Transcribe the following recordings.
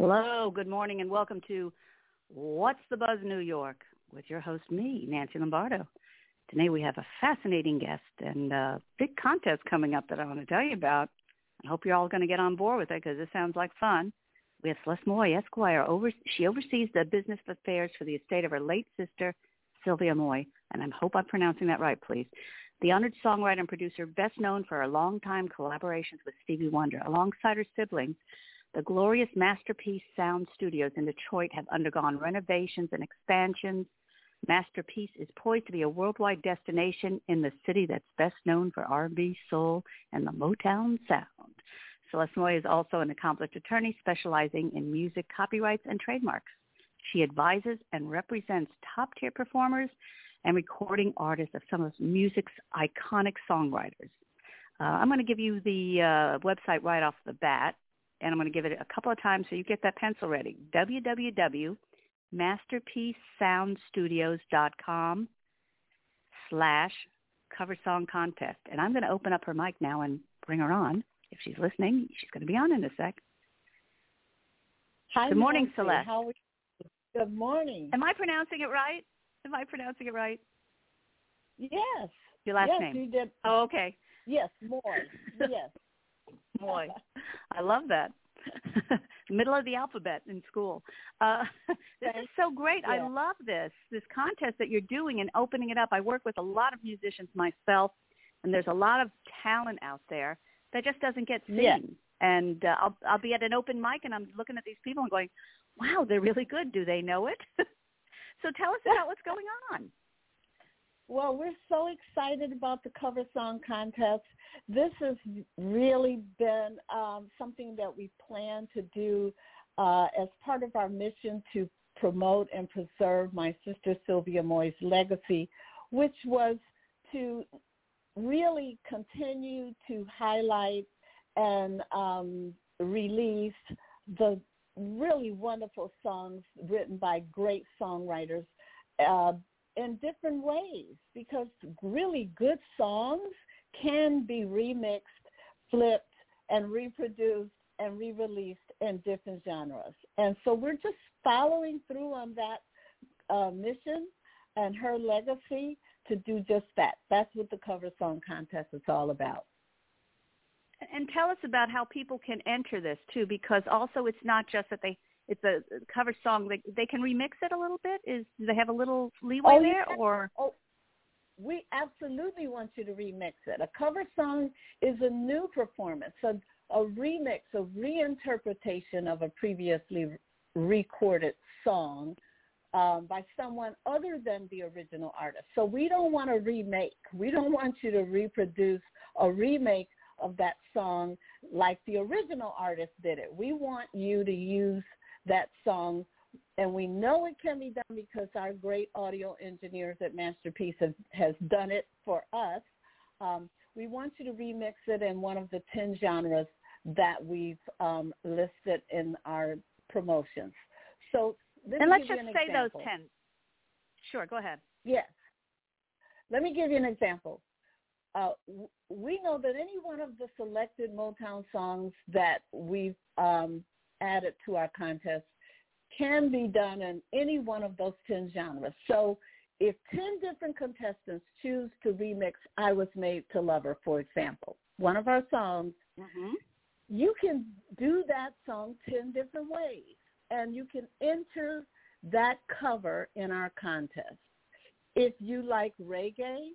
Hello, good morning, and welcome to What's the Buzz New York with your host, me, Nancy Lombardo. Today we have a fascinating guest and a big contest coming up that I want to tell you about. I hope you're all going to get on board with it because it sounds like fun. We have Celeste Moy, Esquire. Over, she oversees the business affairs for the estate of her late sister, Sylvia Moy, and I hope I'm pronouncing that right, please. The honored songwriter and producer, best known for her longtime collaborations with Stevie Wonder, alongside her siblings, the glorious Masterpiece Sound Studios in Detroit have undergone renovations and expansions. Masterpiece is poised to be a worldwide destination in the city that's best known for R&B, soul, and the Motown sound. Celeste Moy is also an accomplished attorney specializing in music copyrights and trademarks. She advises and represents top-tier performers and recording artists of some of music's iconic songwriters. Uh, I'm going to give you the uh, website right off the bat, and I'm going to give it a couple of times so you get that pencil ready. www.masterpiecesoundstudios.com slash cover song contest. And I'm going to open up her mic now and bring her on. If she's listening, she's going to be on in a sec. Hi, Good morning, Nancy. Celeste. How are you? Good morning. Am I pronouncing it right? Am I pronouncing it right? Yes. Your last yes, name? you did. Oh, okay. Yes, Moy. yes. Moy. I love that. Middle of the alphabet in school. Uh, this is so great. I love this this contest that you're doing and opening it up. I work with a lot of musicians myself, and there's a lot of talent out there that just doesn't get seen. Yeah. And uh, I'll I'll be at an open mic and I'm looking at these people and going, "Wow, they're really good. Do they know it?" so tell us about what's going on. Well, we're so excited about the cover song contest. This has really been um, something that we plan to do uh, as part of our mission to promote and preserve my sister Sylvia Moy's legacy, which was to really continue to highlight and um, release the really wonderful songs written by great songwriters uh, in different ways because really good songs can be remixed, flipped, and reproduced and re-released in different genres. And so we're just following through on that uh, mission and her legacy to do just that. That's what the cover song contest is all about. And tell us about how people can enter this too, because also it's not just that they it's a cover song. They they can remix it a little bit. Is do they have a little leeway Oh, there, or Oh, we absolutely want you to remix it. A cover song is a new performance, a, a remix, a reinterpretation of a previously recorded song um, by someone other than the original artist. So we don't want to remake. We don't want you to reproduce a remake of that song like the original artist did it. We want you to use that song and we know it can be done because our great audio engineers at Masterpiece have, has done it for us. Um, we want you to remix it in one of the 10 genres that we've um, listed in our promotions. So let and let's just an say example. those ten. Sure, go ahead. Yes. Let me give you an example. Uh, we know that any one of the selected Motown songs that we've um, added to our contest can be done in any one of those 10 genres. So if 10 different contestants choose to remix I Was Made to Love Her, for example, one of our songs, Mm-hmm. you can do that song 10 different ways and you can enter that cover in our contest. If you like reggae,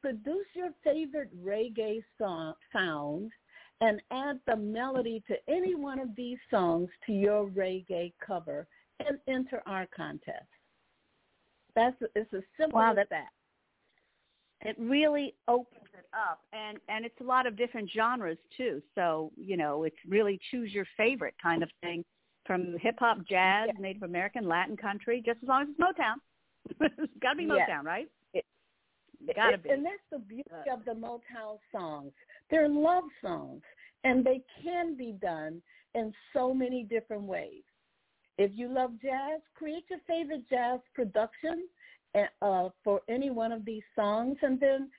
produce your favorite reggae song, sound and add the melody to any one of these songs to your reggae cover and enter our contest. That's it's as simple Wow, as that-. It really opens it up, and and it's a lot of different genres too. So you know, it's really choose your favorite kind of thing, from hip hop, jazz, Yeah. Native American, Latin country, just as long as it's Motown. it's got to be. Motown, right? It- Gotta It- be. And that's the beauty Uh, of the Motown songs. They're love songs, and they can be done in so many different ways. If you love jazz, create your favorite jazz production uh, for any one of these songs, and then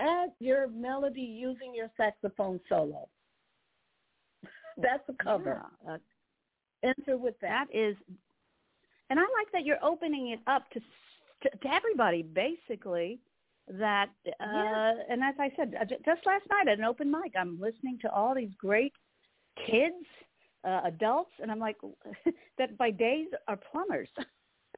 add your melody using your saxophone solo. That's a cover. Yeah, uh, enter with that. That is, and I like that you're opening it up to to, to everybody, basically. That uh, yeah. and as I said, uh, just last night at an open mic, I'm listening to all these great kids, uh, adults, and I'm like, that by days are plumbers.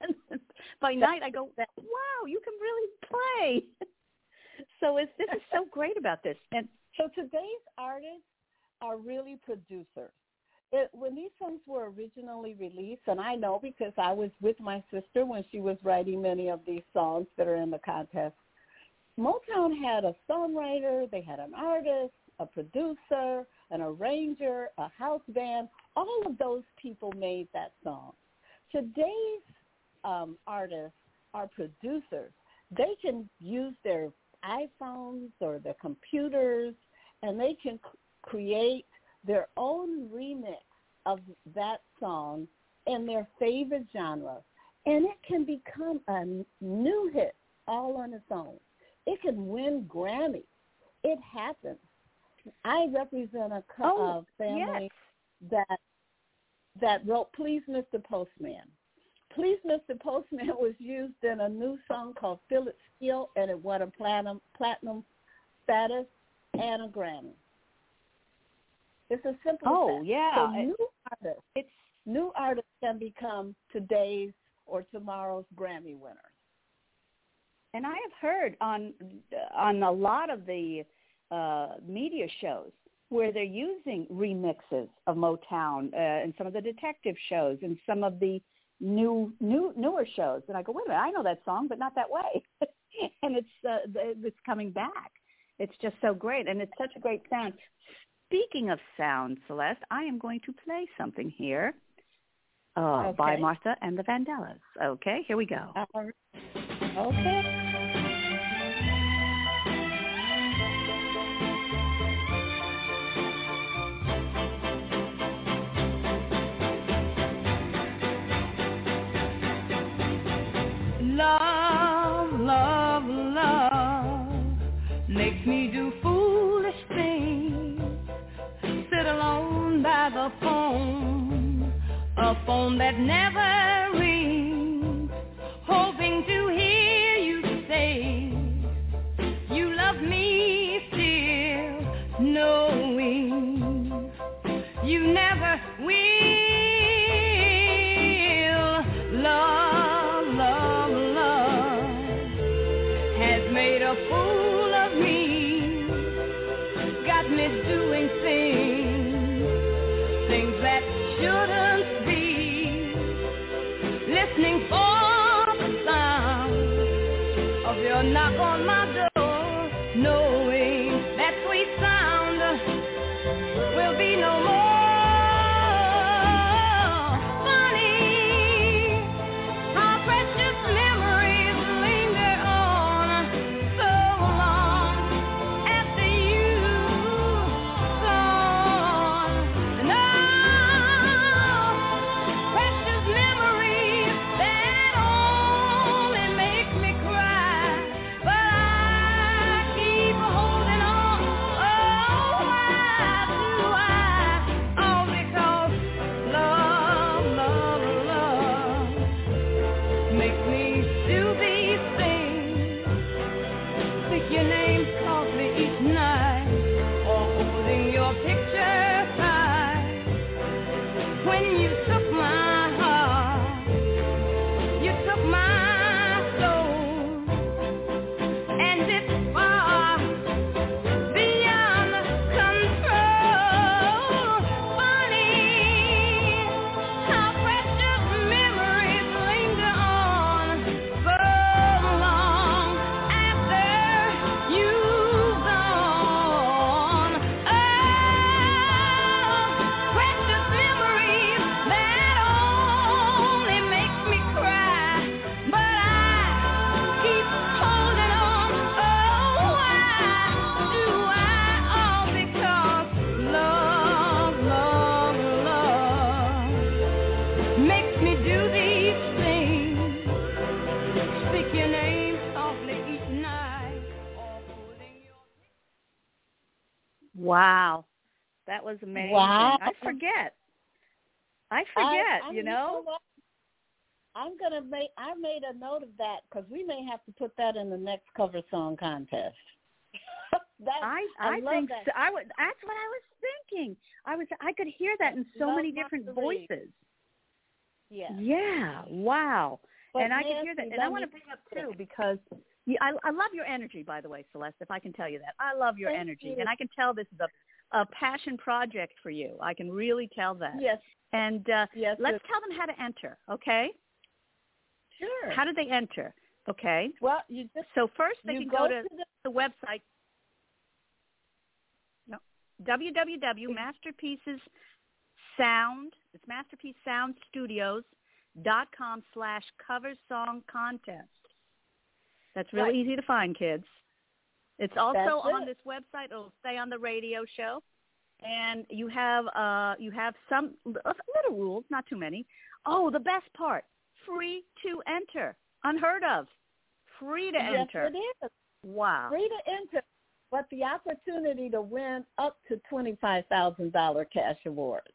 by night, I go, wow, you can really play. so it's, this is so great about this. And so today's artists are really producers. It, when these songs were originally released, and I know because I was with my sister when she was writing many of these songs that are in the contest, Motown had a songwriter, they had an artist, a producer, an arranger, a house band. All of those people made that song. Today's um, artists are producers. They can use their iPhones or their computers, and they can create their own remix of that song in their favorite genre. And it can become a new hit all on its own. It can win Grammy. It happens. I represent a co- oh, uh, family yes. that that wrote "Please, Mr. Postman." "Please, Mr. Postman" was used in a new song called "Feel It Still," and it won a platinum platinum status and a Grammy. It's a simple. Oh fact. yeah. So new artists, it's new artists can become today's or tomorrow's Grammy winners. And I have heard on on a lot of the uh, media shows where they're using remixes of Motown uh, and some of the detective shows and some of the new new newer shows. And I go, wait a minute, I know that song, but not that way. and it's uh, it's coming back. It's just so great, and it's such a great sound. Speaking of sound, Celeste, I am going to play something here uh, okay. by Martha and the Vandellas. Okay, here we go. Uh, okay. Love, love, love makes me do foolish things. Sit alone by the phone, a phone that never you never will. That was amazing. Wow. I forget. I forget, I, I, you know. I'm gonna make. I made a note of that because we may have to put that in the next cover song contest. that, I I, I, think that. so. I would. That's what I was thinking. I was. I could hear that in so Love many different voices. Yeah. Yeah. Wow. But and I could hear that. And I want to bring up too because you, I, I love your energy. By the way, Celeste, if I can tell you that, I love your Thank energy, you. and I can tell this is a a passion project for you. I can really tell that. Yes. And uh, Yes. let's it- tell them how to enter. Okay. sure. How do they enter? Okay. well, you just So first they can go, go to to the the website no, www.masterpieces sound it's masterpiece sound studios dot com slash cover song contest that's really Right. easy to find kids it's also That's on it. this website it'll stay on the radio show and you have uh you have some uh, little rules not too many oh the best part free to enter unheard of free to yes, enter it is wow free to enter, but the opportunity to win up to twenty five thousand dollar cash awards.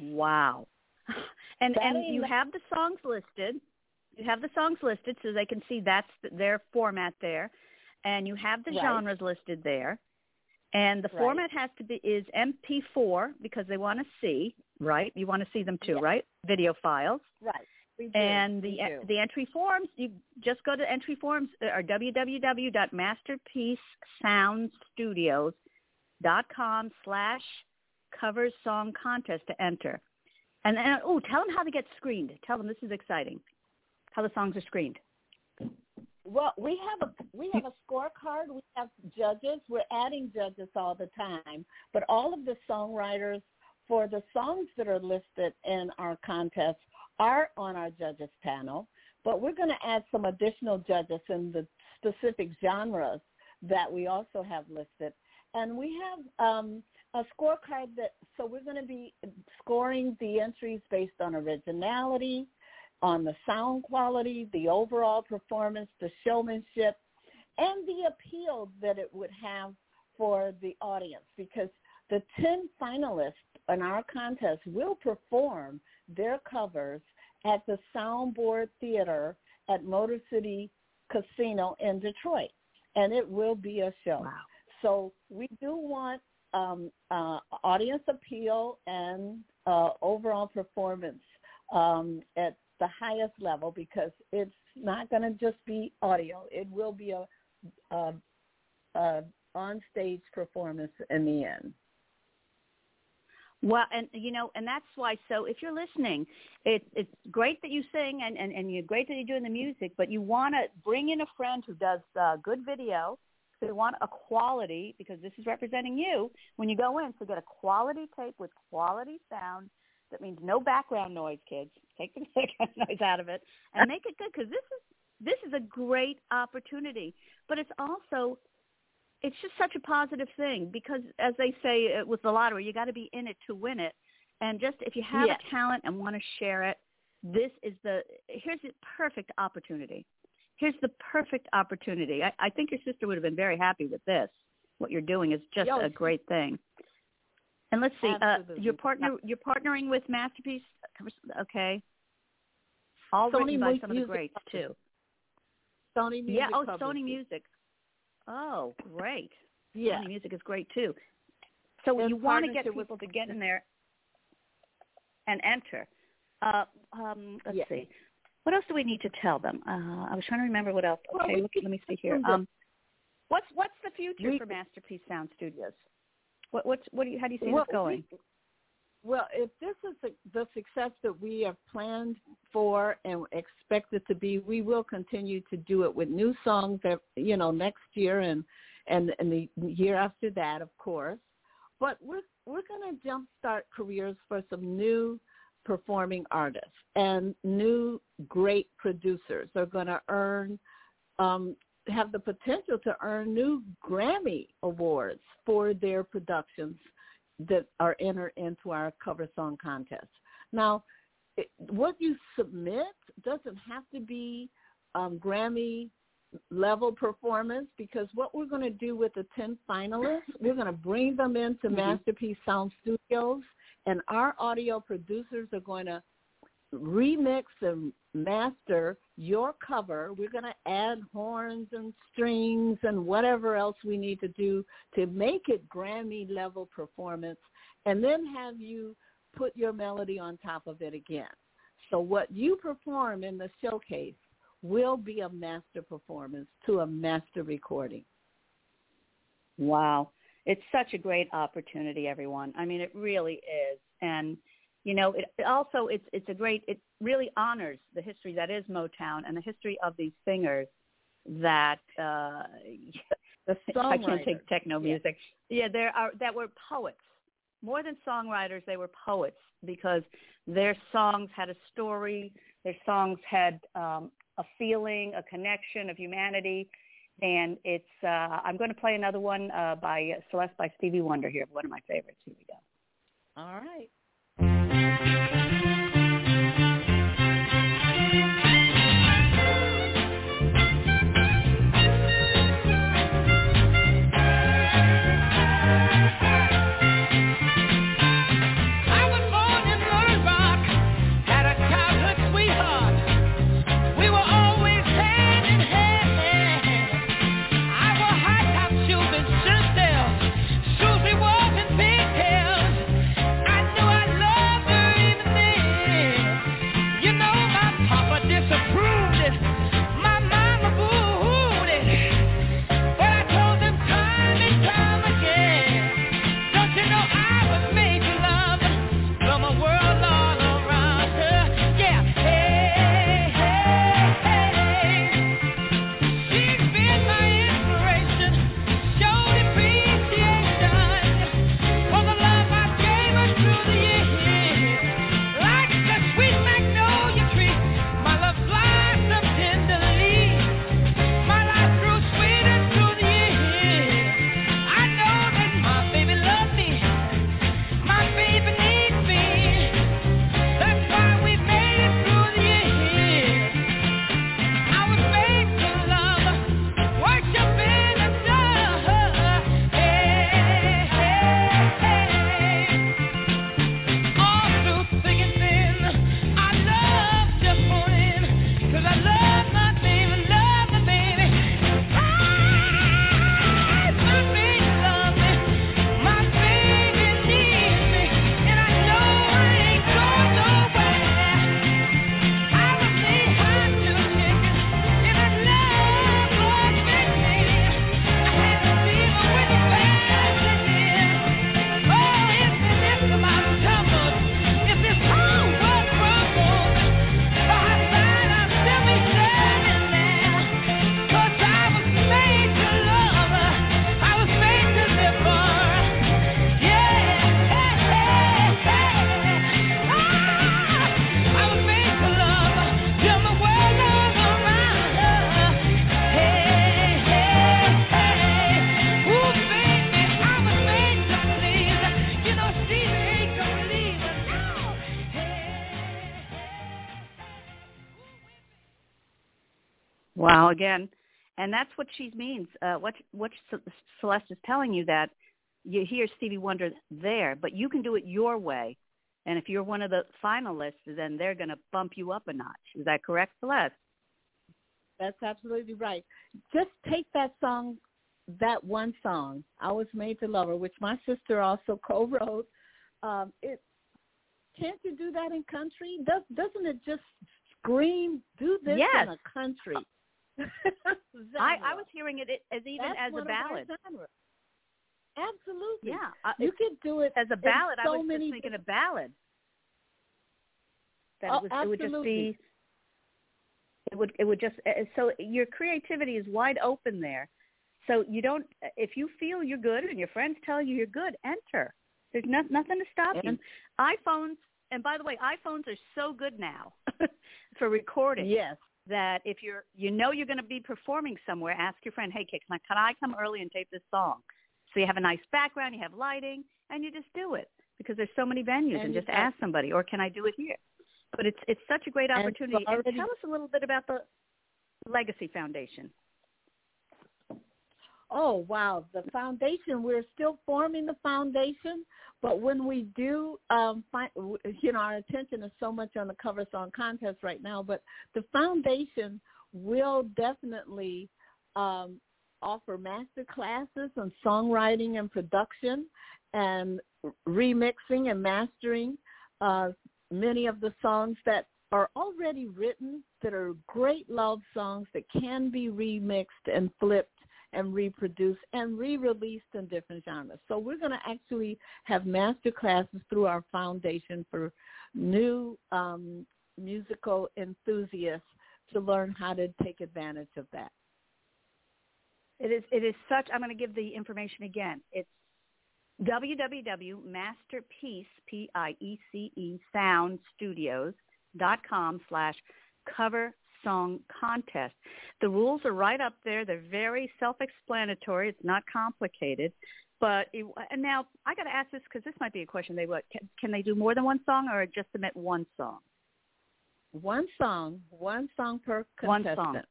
Wow. And That and you have the songs listed. You have the songs listed so they can see that's their format there. And you have the Right. genres listed there. And the Right. format has to be is MP4 because they want to see, right? You want to see them too, Yes. right? Video files. Right. We do. And we the the entry forms, you just go to entry forms uh, or www.masterpiecesoundstudios.com slash covers song contest to enter. And then, oh, tell them how they get screened. Tell them this is exciting. How the songs are screened. Well, we have a we have a scorecard. We have judges. We're adding judges all the time, but all of the songwriters for the songs that are listed in our contest are on our judges panel. But we're going to add some additional judges in the specific genres that we also have listed, and we have um, a scorecard that. So we're going to be scoring the entries based on originality, on the sound quality, the overall performance, the showmanship, and the appeal that it would have for the audience because the 10 finalists in our contest will perform their covers at the Soundboard Theater at Motor City Casino in Detroit. And it will be a show. Wow. So we do want um, uh, audience appeal and uh, overall performance um, at the highest level because it's not going to just be audio. It will be a, a, a on-stage performance in the end. Well, and you know, and that's why. So, if you're listening, it, it's great that you sing, and and and you're great that you're doing the music, but you want to bring in a friend who does uh, good video. So you want a quality because this is representing you when you go in. So get a quality tape with quality sound. That means no background noise, kids. Take the background noise out of it and make it good because this is this is a great opportunity. But it's also it's just such a positive thing because as they say uh, with the lottery you got to be in it to win it and just if you have Yes. a talent and want to share it this is the here's the perfect opportunity here's the perfect opportunity I, I think your sister would have been very happy with this what you're doing is just Yo, a great thing and let's see uh your partner you're partnering with masterpiece okay all Sony written by Mu- some of the greats too Sony Music yeah oh sony music oh great Yeah. Sony music is great too. So you want to get people to get in there and enter. Uh, um, let's see. What else do we need to tell them? Uh, I was trying to remember what else. Well, Okay, we look, let me see here. Um, what's what's the future We- for Masterpiece Sound Studios? What what's what do you how do you see Well, this going? we- well, if this is the, the success that we have planned for and expect it to be, we will continue to do it with new songs that you know next year and and and the year after that, of course. But we're we're going to jumpstart careers for some new performing artists and new great producers. They're going to earn um, have the potential to earn new Grammy awards for their productions that are entered into our cover song contest. Now, it, what you submit doesn't have to be um, Grammy level performance because what we're going to do with the 10 finalists, we're going to bring them into Mhm. Masterpiece Sound Studios and our audio producers are going to remix and master your cover. We're going to add horns and strings and whatever else we need to do to make it Grammy level performance and then have you put your melody on top of it again. So what you perform in the showcase will be a master performance to a master recording. Wow. It's such a great opportunity, everyone. I mean, it really is. And you know, it, it also it's it's a great it really honors the history that is Motown and the history of these singers that uh The I can't take techno music. Yeah, there are that were poets. More than songwriters, they were poets because their songs had a story. Their songs had um, a feeling, a connection of humanity. And it's uh, I'm going to play another one uh, by Celeste by Stevie Wonder here, one of my favorites. Here we go. All right. I Wow, again, and that's what she means. Uh, what what Celeste is telling you that you hear Stevie Wonder there, but you can do it your way. And if you're one of the finalists, then they're going to bump you up a notch. Is that correct, Celeste? That's absolutely right. Just take that song, that one song, "I Was Made to Love Her," which my sister also co-wrote. Um, it can't you do that in country? Does doesn't it just scream? Do this Yes. in a country. I, I was hearing it as even That's as a ballad. Absolutely. Yeah, uh, You could do it as a ballad. I so was just thinking a ballad. That Oh, it, was, it would just be. It would. It would just. uh, So your creativity is wide open there. So you don't. If you feel you're good and your friends tell you you're good, enter. There's no, nothing to stop you. iPhones. And by the way, iPhones are so good now for recording Yes. That if you're you know you're going to be performing somewhere, ask your friend, hey, can I, can I come early and tape this song? So you have a nice background, you have lighting, and you just do it because there's so many venues, and, And just ask somebody, or can I do it here? But it's it's such a great opportunity. so already- and tell us a little bit about the Legacy Foundation. Oh wow, the foundation. We're still forming the foundation, but when we do, um, find, you know, our attention is so much on the cover song contest right now. But the foundation will definitely um, offer master classes on songwriting and production, and remixing and mastering uh, many of the songs that are already written that are great love songs that can be remixed and flipped and reproduced and re-released in different genres. So we're going to actually have master classes through our foundation for new um, musical enthusiasts to learn how to take advantage of that. It is it is such I'm going to give the information again. It's www.masterpiece p i e c e sound studios dot com slash cover song contest. The rules are right up there. They're very self-explanatory. It's not complicated. But it, and now I got to ask this because this might be a question. They what can, can they do more than one song or just submit one song? One song, one song per contestant. One song.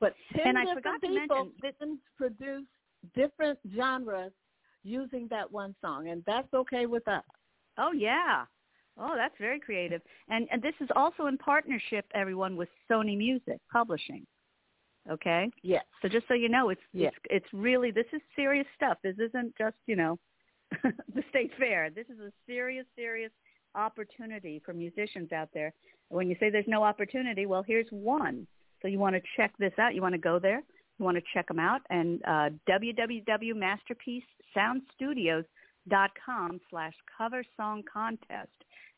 But ten and I forgot people to mention, produce different genres using that one song, and that's okay with us. Oh yeah. Oh, that's very creative. And and this is also in partnership, everyone, with Sony Music Publishing. Okay. Yes. So just so you know, it's yes. it's it's really this is serious stuff. This isn't just you know the state fair. This is a serious serious opportunity for musicians out there. When you say there's no opportunity, well, here's one. So you want to check this out. You want to go there. You want to check them out. And uh, www.masterpiecesoundstudios.com slash cover song contest.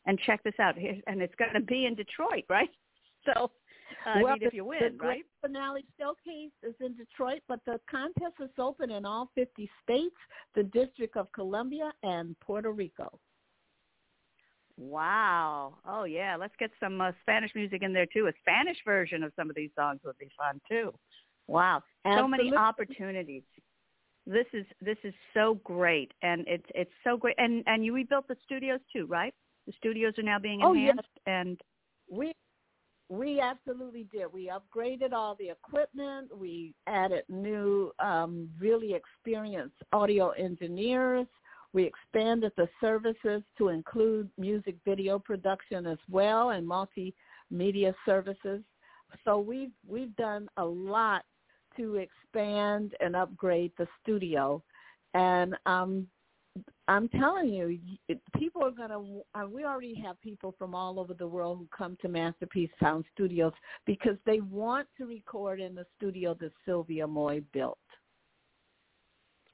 And check this out. And it's going to be in Detroit, right? So uh, well, I mean, if you win, the right? finale showcase is in Detroit, but the contest is open in all 50 states, the District of Columbia, and Puerto Rico. Wow. Oh yeah, let's get some uh, Spanish music in there too. A Spanish version of some of these songs would be fun too. Wow. Absolutely. So many opportunities. This is this is so great and it's it's so great and and you rebuilt the studios too, right? The studios are now being enhanced oh, yes. and we we absolutely did. We upgraded all the equipment. We added new, um, really experienced audio engineers. We expanded the services to include music video production as well and multimedia services. So we've we've done a lot to expand and upgrade the studio, and um, I'm telling you, people are going to. Uh, we already have people from all over the world who come to Masterpiece Sound Studios because they want to record in the studio that Sylvia Moy built.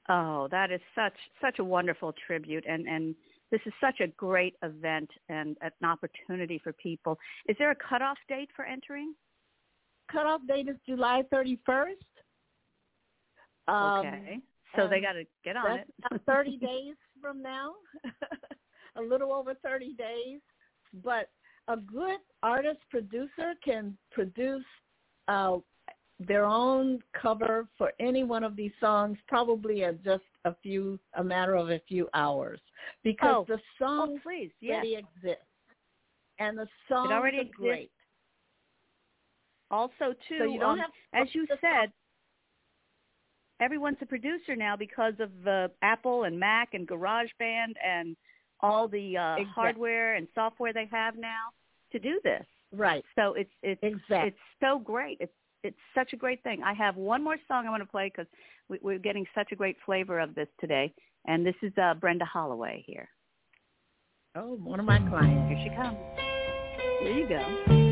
Oh, that is such such a wonderful tribute, and and this is such a great event and an opportunity for people. Is there a cutoff date for entering? Cutoff date is July 31st. Um, okay, so they got to get on it. 30 days from now, a little over 30 days. But a good artist producer can produce uh, their own cover for any one of these songs probably in just a few a matter of a few hours because oh. the song oh, please. Yes. already exists and the song it already is great. Also, too, so um, as you said, everyone's a producer now because of uh, Apple and Mac and GarageBand and all the uh, exactly. hardware and software they have now to do this. Right. So it's it's exactly. it's so great. It's it's such a great thing. I have one more song I want to play because we, we're getting such a great flavor of this today, and this is uh, Brenda Holloway here. Oh, one of my clients. Here she comes. Here you go.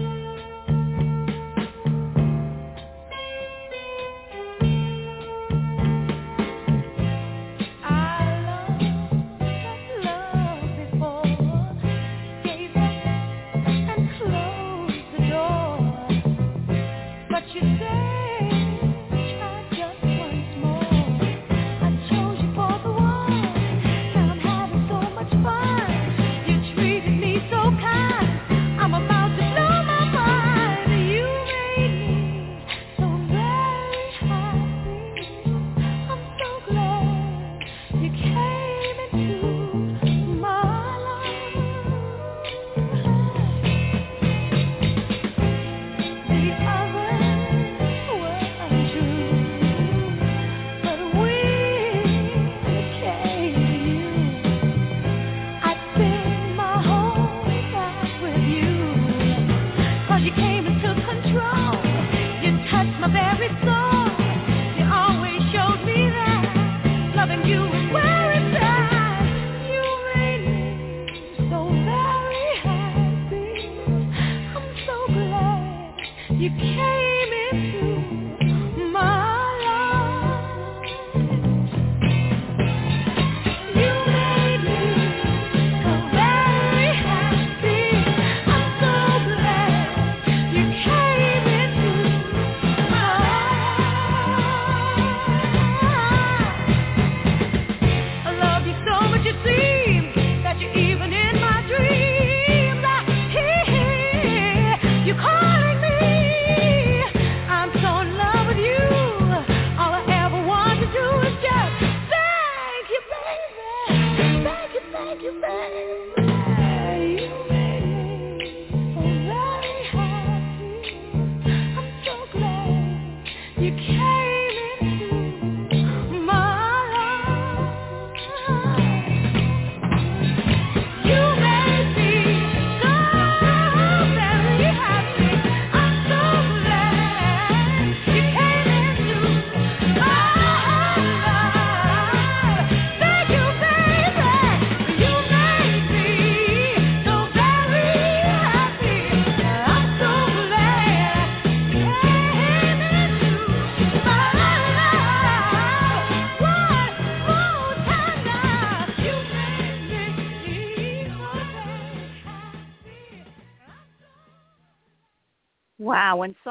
When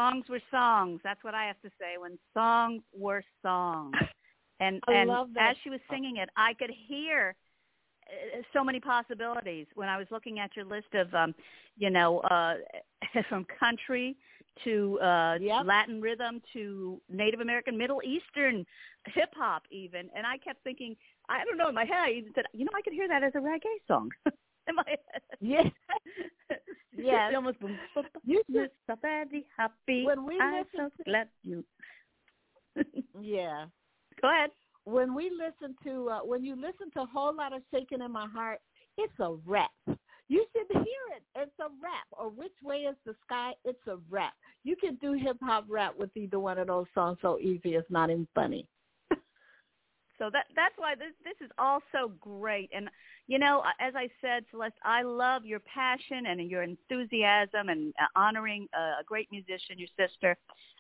songs were songs. That's what I have to say. When songs were songs. And I and love that. as she was singing it, I could hear uh, so many possibilities when I was looking at your list of um, you know, uh from country to uh Yep. Latin rhythm to Native American, Middle Eastern hip hop even. And I kept thinking, I don't know, in my head I even said, you know, I could hear that as a reggae song. in my head. Yeah. Yes. Almost boom, boom, boom. You should, so very happy. When we I'm listen so to- glad you. yeah. Go ahead. When we listen to uh, when you listen to a whole lot of shaking in my heart, it's a rap. You should hear it. It's a rap. Or which way is the sky? It's a rap. You can do hip hop rap with either one of those songs so easy. It's not even funny. So that that's why this this is all so great. And you know, as I said, Celeste, I love your passion and your enthusiasm and uh, honoring uh, a great musician, your sister.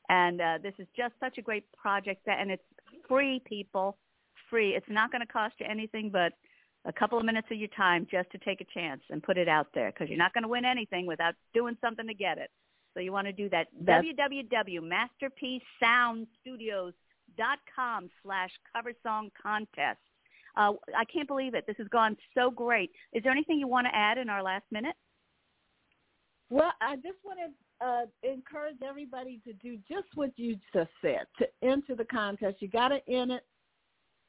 And uh, this is just such a great project. That and it's free, people, free. It's not going to cost you anything but a couple of minutes of your time just to take a chance and put it out there because you're not going to win anything without doing something to get it. So you want to do that. That's- www.masterpiecesoundstudios.com slash cover song contest. Uh, I can't believe it. This has gone so great. Is there anything you want to add in our last minute? Well, I just want to uh, encourage everybody to do just what you just said. To enter the contest, you got to in it,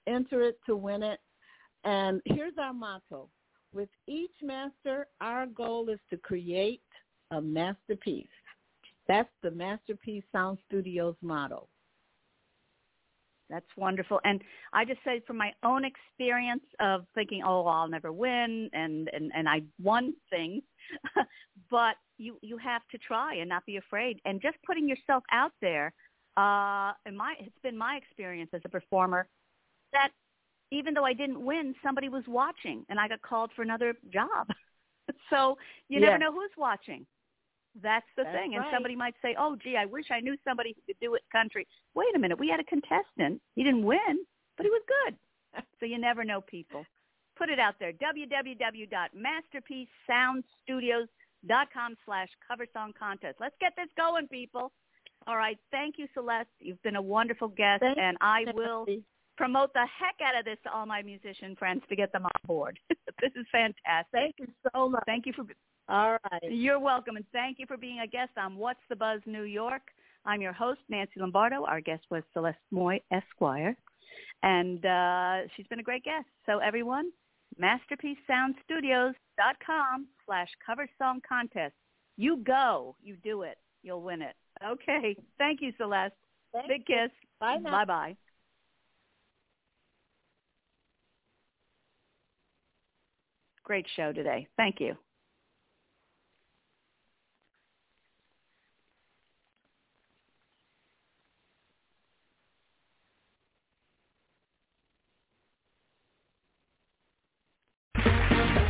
enter it to win it. And here's our motto: With each master, our goal is to create a masterpiece. That's the Masterpiece Sound Studios motto. That's wonderful. And I just say from my own experience of thinking, oh, I'll never win, and and and I won things, but you you have to try and not be afraid, and just putting yourself out there. Uh, and my it's been my experience as a performer that even though I didn't win, somebody was watching, and I got called for another job. so you never know who's watching. That's the That's thing. And right. somebody might say, "Oh, gee, I wish I knew somebody who could do it country." Wait a minute, we had a contestant. He didn't win, but he was good. so you never know, people. Put it out there. www.masterpiecesoundstudios.com slash cover song contest. Let's get this going, people. All right. Thank you, Celeste. You've been a wonderful guest, Thank and I will promote the heck out of this to all my musician friends to get them on board. this is fantastic. Thank you so much. Thank you for All right. you're welcome, and thank you for being a guest on What's the Buzz New York. I'm your host, Nancy Lombardo. Our guest was Celeste Moy, Esquire, and uh, she's been a great guest. So everyone, masterpiecesoundstudios.com slash cover song contest. You go. You do it. You'll win it. Okay. Thank you, Celeste. Thank Big you. kiss. Bye now. Bye-bye. Great show today. Thank you.